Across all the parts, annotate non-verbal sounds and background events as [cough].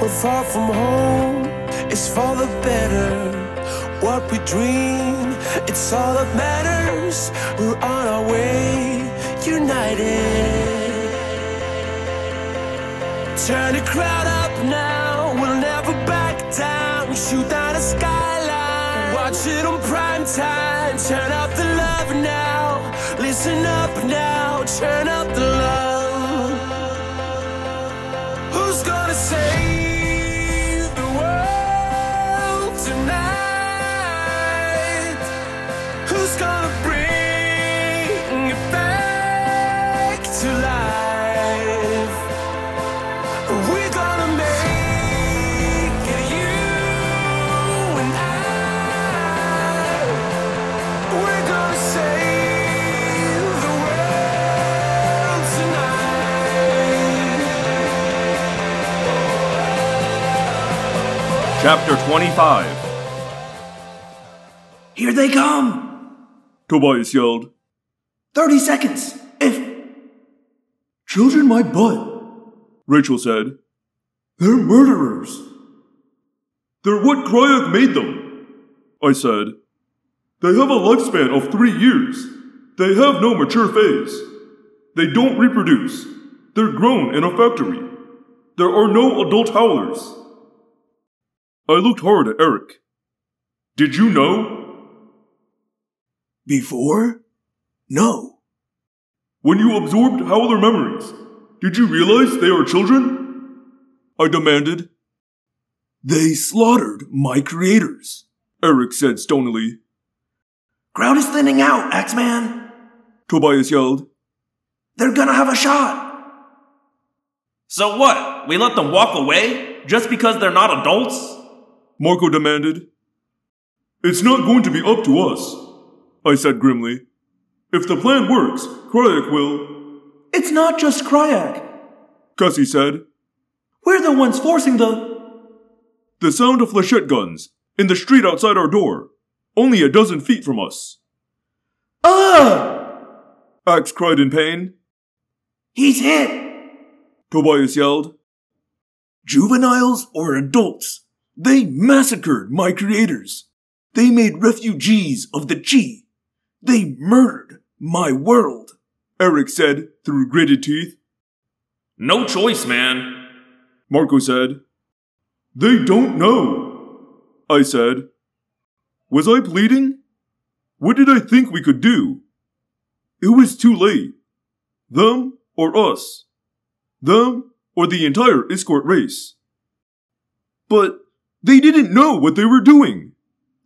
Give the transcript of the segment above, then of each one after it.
We're far from home, it's for the better. What we dream, it's all that matters. We're on our way, united. Turn the crowd up now, we'll never back down. We shoot down the skyline, watch it on prime time. Turn up the love now, listen up now, turn up the love. Who's gonna save Who's gonna bring it back to life? We're gonna make it, you and I. We're gonna save the world tonight. Chapter 25 Here they come! Tobias yelled. 30 seconds! If. Children, my butt! Rachel said. They're murderers! They're what Crayak made them, I said. They have a lifespan of three years. They have no mature phase. They don't reproduce. They're grown in a factory. There are no adult howlers. I looked hard at Erek. Did you know? Before? No. When you absorbed howler memories, did you realize they are children? I demanded. They slaughtered my creators. Erek said stonily. Crowd is thinning out, Ax-man! Tobias yelled. They're gonna have a shot! So what? We let them walk away? Just because they're not adults? Marco demanded. It's not going to be up to us, I said grimly. If the plan works, Crayak will. It's not just Crayak. Cassie said. We're the ones forcing the. The sound of flechette guns in the street outside our door, only a dozen feet from us. Ah! Ax cried in pain. He's hit! Tobias yelled. Juveniles or adults, they massacred my creators. They made refugees of the Chee. They murdered my world. Erek said through gritted teeth. No choice, man. Marco said. They don't know. I said. Was I pleading? What did I think we could do? It was too late. Them or us. Them or the entire Iskoort race. But they didn't know what they were doing.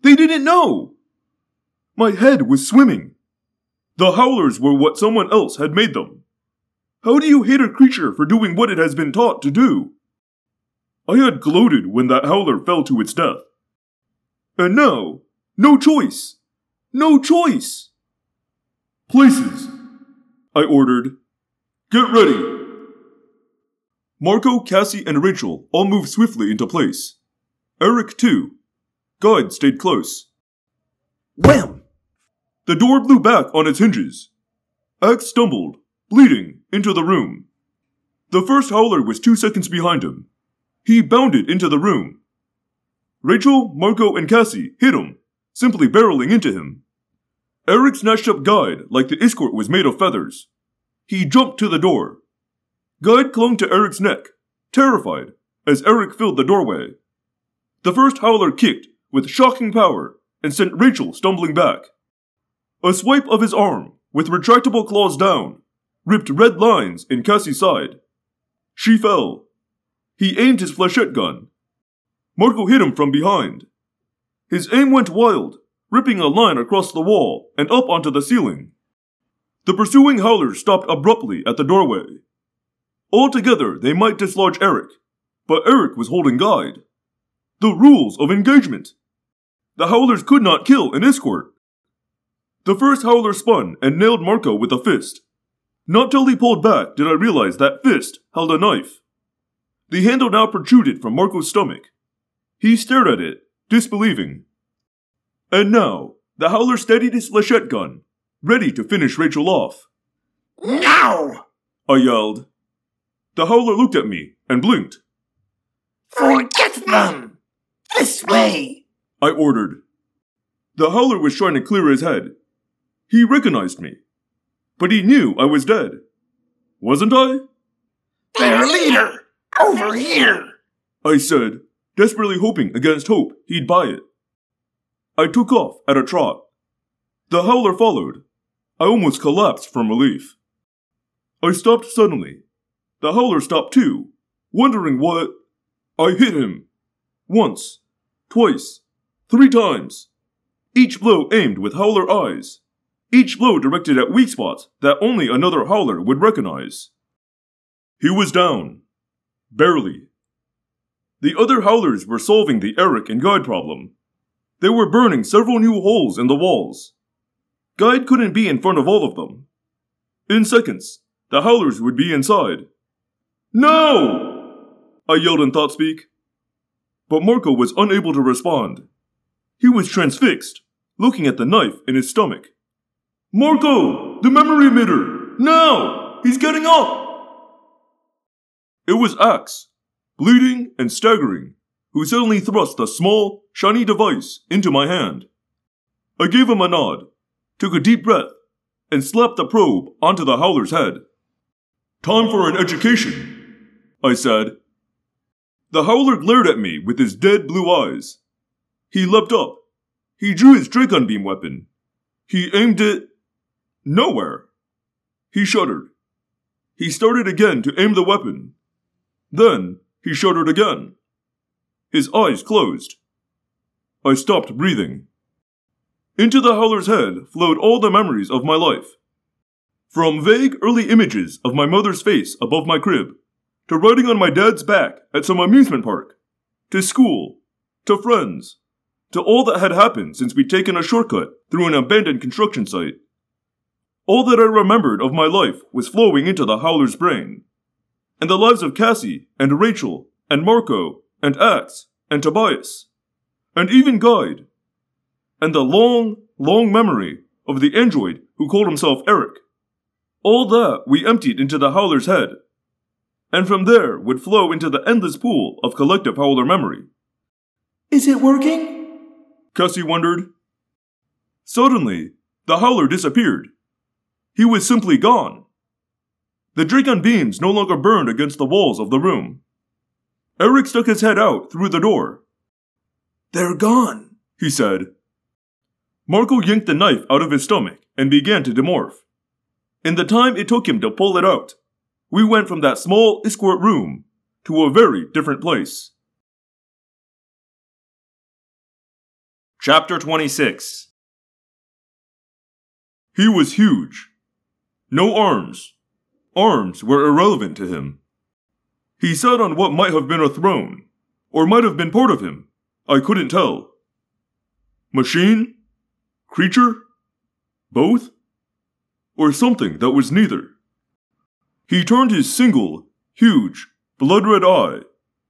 They didn't know. My head was swimming. The howlers were what someone else had made them. How do you hate a creature for doing what it has been taught to do? I had gloated when that howler fell to its death. And now, no choice. No choice. Places, I ordered. Get ready. Marco, Cassie, and Rachel all moved swiftly into place. Erek, too. Guide stayed close. Wham! The door blew back on its hinges. Ax stumbled, bleeding, into the room. The first howler was two seconds behind him. He bounded into the room. Rachel, Marco, and Cassie hit him, simply barreling into him. Erek snatched up Guide like the Iskoort was made of feathers. He jumped to the door. Guide clung to Erek's neck, terrified, as Erek filled the doorway. The first howler kicked with shocking power and sent Rachel stumbling back. A swipe of his arm, with retractable claws down, ripped red lines in Cassie's side. She fell. He aimed his flechette gun. Marco hit him from behind. His aim went wild, ripping a line across the wall and up onto the ceiling. The pursuing howlers stopped abruptly at the doorway. Altogether, they might dislodge Erek, but Erek was holding guide. The rules of engagement. The howlers could not kill an Iskoort. The first howler spun and nailed Marco with a fist. Not till he pulled back did I realize that fist held a knife. The handle now protruded from Marco's stomach. He stared at it, disbelieving. And now, the howler steadied his flechette gun, ready to finish Rachel off. Now! I yelled. The howler looked at me and blinked. Forget them! This way! I ordered. The howler was trying to clear his head. He recognized me. But he knew I was dead. Wasn't I? Their leader! Over here! I said, desperately hoping against hope he'd buy it. I took off at a trot. The howler followed. I almost collapsed from relief. I stopped suddenly. The howler stopped too, wondering what. I hit him. Once, twice, three times. Each blow aimed with howler eyes. Each blow directed at weak spots that only another howler would recognize. He was down. Barely. The other howlers were solving the Erek and Guide problem. They were burning several new holes in the walls. Guide couldn't be in front of all of them. In seconds, the howlers would be inside. No! I yelled in thought speak. But Marco was unable to respond. He was transfixed, looking at the knife in his stomach. Marco! The memory emitter! Now! He's getting up! It was Ax, bleeding and staggering, who suddenly thrust a small, shiny device into my hand. I gave him a nod, took a deep breath, and slapped the probe onto the howler's head. Time for an education, I said. The howler glared at me with his dead blue eyes. He leapt up. He drew his Dracon beam weapon. He aimed it nowhere. He shuddered. He started again to aim the weapon. Then he shuddered again. His eyes closed. I stopped breathing. Into the howler's head flowed all the memories of my life. From vague early images of my mother's face above my crib, to riding on my dad's back at some amusement park, to school, to friends, to all that had happened since we'd taken a shortcut through an abandoned construction site. All that I remembered of my life was flowing into the howler's brain. And the lives of Cassie and Rachel and Marco and Ax and Tobias and even Guide. And the long, long memory of the android who called himself Erek. All that we emptied into the howler's head. And from there would flow into the endless pool of collective howler memory. Is it working? Cassie wondered. Suddenly, the howler disappeared. He was simply gone. The Dracon beams no longer burned against the walls of the room. Erek stuck his head out through the door. They're gone, he said. Marco yanked the knife out of his stomach and began to demorph. In the time it took him to pull it out, we went from that small Iskoort room to a very different place. Chapter 26 He was huge. No arms. Arms were irrelevant to him. He sat on what might have been a throne, or might have been part of him. I couldn't tell. Machine? Creature? Both? Or something that was neither. He turned his single, huge, blood red eye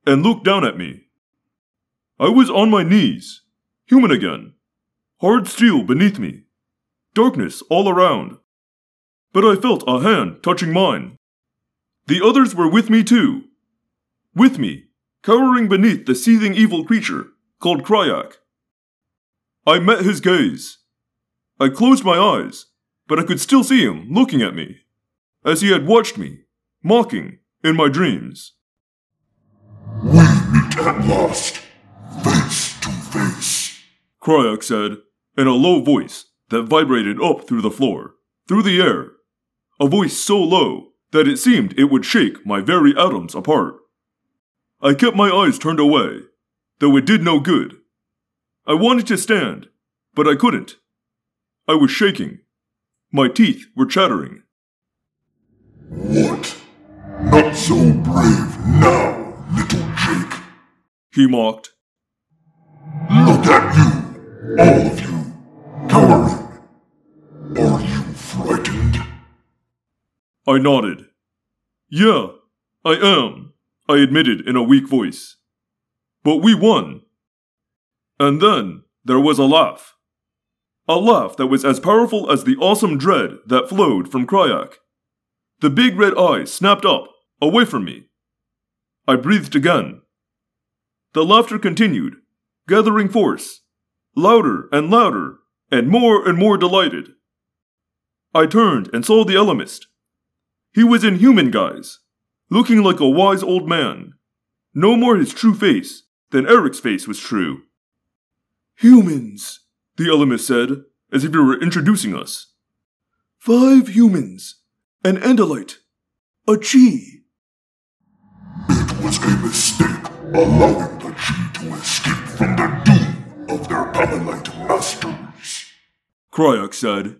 and looked down at me. I was on my knees, human again, hard steel beneath me, darkness all around. But I felt a hand touching mine. The others were with me too. With me, cowering beneath the seething evil creature called Crayak. I met his gaze. I closed my eyes, but I could still see him looking at me, as he had watched me, mocking, in my dreams. We meet at last, face to face. Crayak said, in a low voice that vibrated up through the floor, through the air. A voice so low that it seemed it would shake my very atoms apart. I kept my eyes turned away, though it did no good. I wanted to stand, but I couldn't. I was shaking. My teeth were chattering. What? Not so brave now, little Jake. He mocked. Look at you, all of you, cowering. I nodded. Yeah, I am, I admitted in a weak voice. But we won. And then there was a laugh. A laugh that was as powerful as the awesome dread that flowed from Crayak. The big red eyes snapped up, away from me. I breathed again. The laughter continued, gathering force, louder and louder, and more and more delighted. I turned and saw the Ellimist. He was in human guise, looking like a wise old man. No more his true face than Erek's face was true. Humans, the Ellimist said, as if he were introducing us. Five humans, an Andalite, a Chee. It was a mistake allowing the Chee to escape from the doom of their Pemalite masters. Crayak said.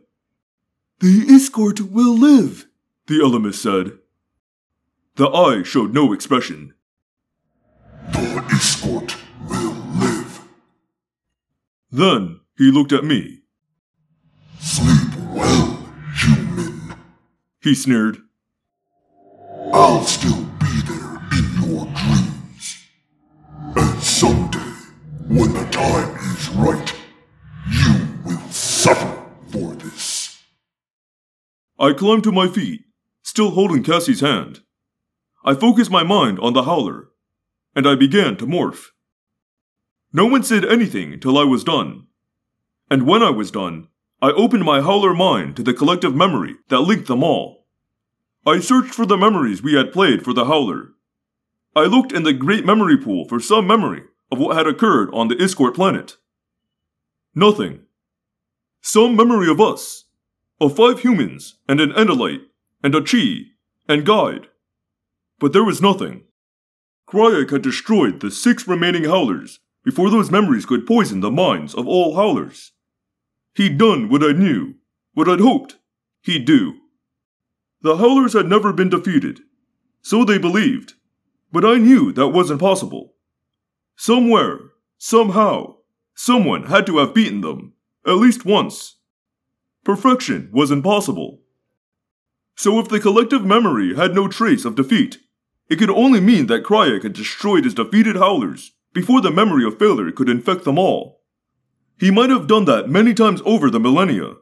The Iskoort will live, the Ellimist said. The eye showed no expression. The Iskoort will live. Then he looked at me. Sleep well, human. He sneered. I'll still be there in your dreams. And someday, when the time is right, you will suffer for this. I climbed to my feet, still holding Cassie's hand. I focused my mind on the howler, and I began to morph. No one said anything till I was done. And when I was done, I opened my howler mind to the collective memory that linked them all. I searched for the memories we had played for the howler. I looked in the great memory pool for some memory of what had occurred on the Iskoort planet. Nothing. Some memory of us, of five humans and an Andalite and a Chee and Guide. But there was nothing. Crayak had destroyed the six remaining howlers before those memories could poison the minds of all howlers. He'd done what I knew, what I'd hoped he'd do. The howlers had never been defeated, so they believed, but I knew that wasn't possible. Somewhere, somehow, someone had to have beaten them, at least once. Perfection was impossible. So if the collective memory had no trace of defeat, it could only mean that Crayak had destroyed his defeated howlers before the memory of failure could infect them all. He might have done that many times over the millennia,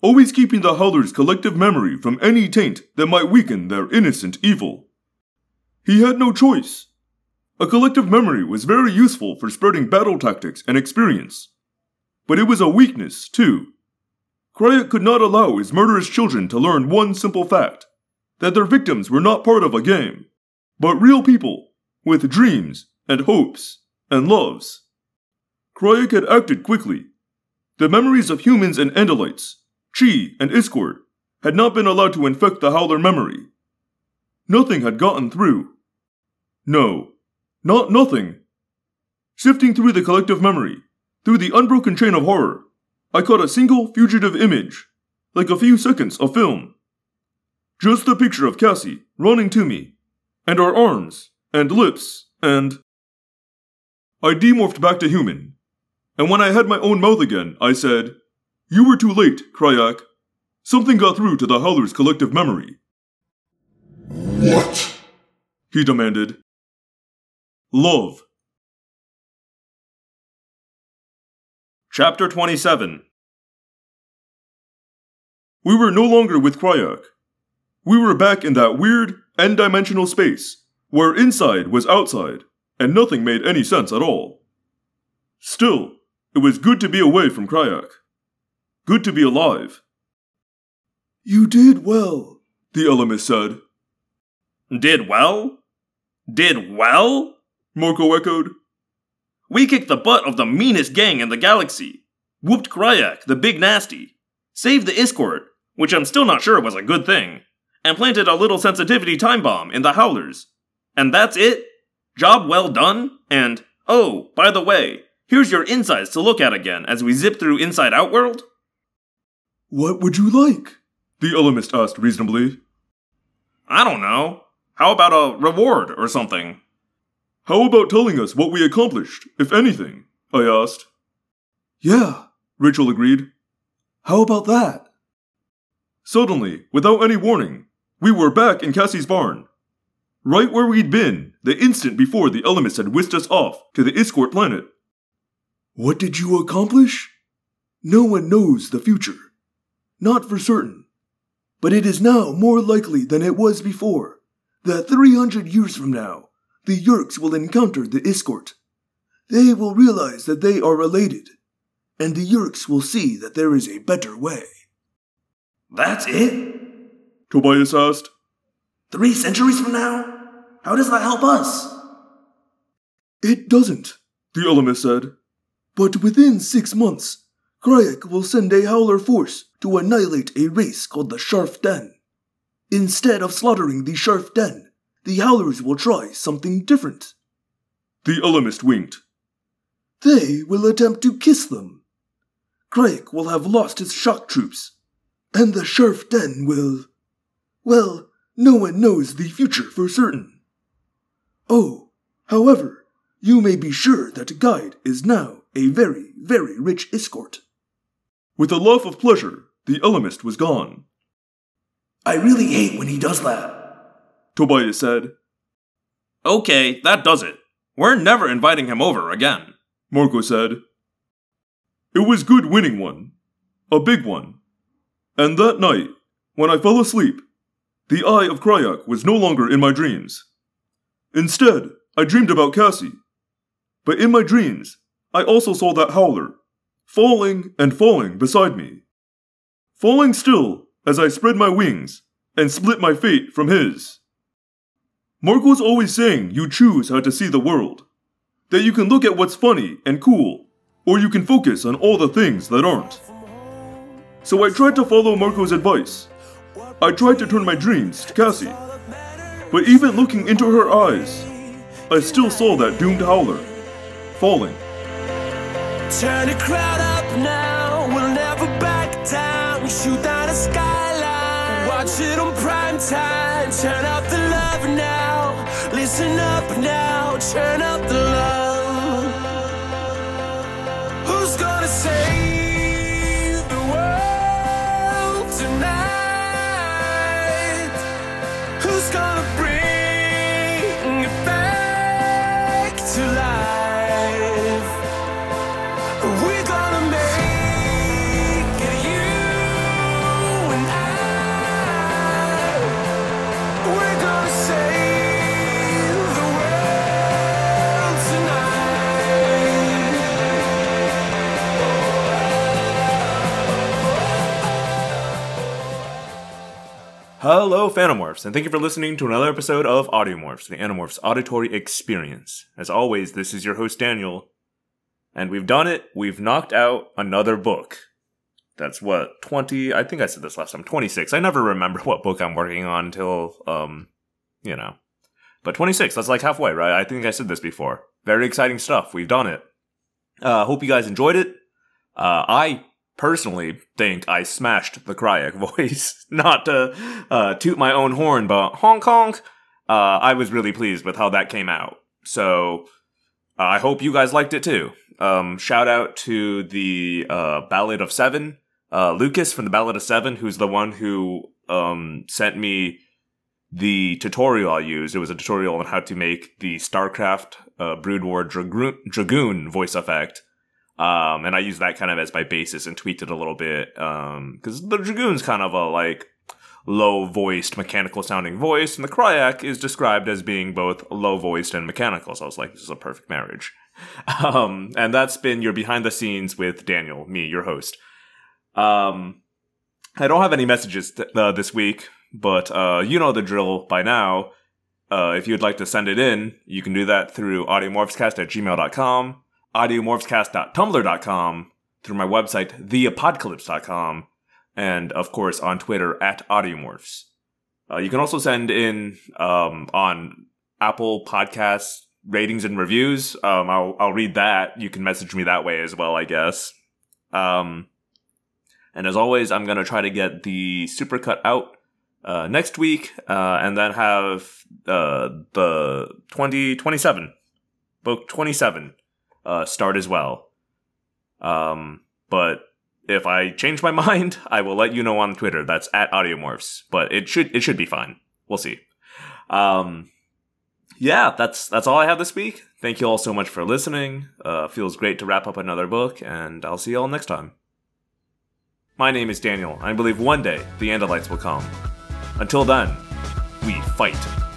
always keeping the howlers' collective memory from any taint that might weaken their innocent evil. He had no choice. A collective memory was very useful for spreading battle tactics and experience. But it was a weakness, too. Crayak could not allow his murderous children to learn one simple fact that their victims were not part of a game, but real people with dreams and hopes and loves. Crayak had acted quickly. The memories of humans and Andalites, Chee and Iskoort, had not been allowed to infect the Howler memory. Nothing had gotten through. No, not nothing. Sifting through the collective memory, through the unbroken chain of horror, I caught a single fugitive image, like a few seconds of film. Just the picture of Cassie running to me, and our arms, and lips, and. I demorphed back to human, and when I had my own mouth again, I said, You were too late, Crayak. Something got through to the Howler's collective memory. What? He demanded. Love. Chapter 27 We were no longer with Crayak. We were back in that weird, n dimensional space, where inside was outside, and nothing made any sense at all. Still, it was good to be away from Crayak. Good to be alive. You did well, the Ellimist said. Did well? Did well? Marco echoed. We kicked the butt of the meanest gang in the galaxy. Whooped Crayak, the big nasty. Saved the Iskoort, which I'm still not sure was a good thing. And planted a little sensitivity time bomb in the Howlers. And that's it? Job well done? And, oh, by the way, here's your insides to look at again as we zip through Inside Outworld? What would you like? The Ellimist asked reasonably. I don't know. How about a reward or something? How about telling us what we accomplished, if anything? I asked. Yeah, Rachel agreed. How about that? Suddenly, without any warning, we were back in Cassie's barn. Right where we'd been the instant before the elements had whisked us off to the Iskoort planet. What did you accomplish? No one knows the future. Not for certain. But it is now more likely than it was before that 300 years from now, the Yeerks will encounter the Iskoort. they will realize that they are related, and the Yeerks will see that there is a better way. That's it? Tobias asked. Three centuries from now? How does that help us? It doesn't, The Ellimist said. but within six months, Crayak will send a Howler force to annihilate a race called the Sharf Den. Instead of slaughtering the Sharf Den, the Howlers will try something different. The Ellimist winked. They will attempt to kiss them. Crayak will have lost his shock troops, and the Sharf Den will. Well, no one knows the future for certain. Oh, however, you may be sure that Guide is now a very, very rich escort. With a laugh of pleasure, the Ellimist was gone. I really hate when he does that. Tobias said. Okay, that does it. We're never inviting him over again. Marco said. It was good winning one. A big one. And that night, when I fell asleep, the eye of Crayak was no longer in my dreams. Instead, I dreamed about Cassie. But in my dreams, I also saw that howler, falling and falling beside me. Falling still as I spread my wings and split my fate from his. Marco's always saying you choose how to see the world. That you can look at what's funny and cool, or you can focus on all the things that aren't. So I tried to follow Marco's advice. I tried to turn my dreams to Cassie. But even looking into her eyes, I still saw that doomed howler, falling. Turn the crowd up now, we'll never back down. Shoot down the skyline, watch it on prime time. Turn up the listen up now, turn up the love. Who's gonna save the world tonight? Who's gonna bring it back to life? Hello, Phantomorphs, and thank you for listening to another episode of Audiomorphs, the Animorphs auditory experience. As always, this is your host, Daniel, and we've done it. We've knocked out another book. That's what, 20, I think I said this last time, 26. I never remember [laughs] what book I'm working on until, um, you know. But 26, that's like halfway, right? I think I said this before. Very exciting stuff. We've done it. Uh, hope you guys enjoyed it. Uh, I personally think I smashed the Crayak [laughs] voice. Not to uh, toot my own horn, but Hong Kong, uh, I was really pleased with how that came out. So uh, I hope you guys liked it too. Um, shout out to the uh, Ballad of Seven, uh, Lucas from the Ballad of Seven, who's the one who um, sent me the tutorial I used. It was a tutorial on how to make the StarCraft uh, Brood War Dragoon, Dragoon voice effect. Um, and I use that kind of as my basis and tweaked it a little bit. Um, cause the Dragoon's kind of a like low voiced, mechanical sounding voice, and the Crayak is described as being both low voiced and mechanical. So I was like, this is a perfect marriage. [laughs] Um, and that's been your behind the scenes with Daniel, me, your host. Um, I don't have any messages th- uh, this week, but uh, you know the drill by now. Uh, if you'd like to send it in, you can do that through audiomorphscast at gmail.com, audiomorphscast.tumblr.com, through my website, theapocalypse.com, and of course on Twitter at audiomorphs. Uh, you can also send in um, on Apple Podcasts ratings and reviews. Um, I'll, I'll read that. You can message me that way as well, I guess. Um, and as always, I'm going to try to get the supercut out uh, next week uh, and then have uh, the 2027, book 27, uh, start as well. Um, but if I change my [laughs] mind, I will let you know on Twitter. That's at Audiomorphs. But it should it should be fine. We'll see. Um, yeah, that's that's all I have this week. Thank you all so much for listening. Uh, feels great to wrap up another book, and I'll see you all next time. My name is Daniel. I believe one day the Andalites will come. Until then, we fight.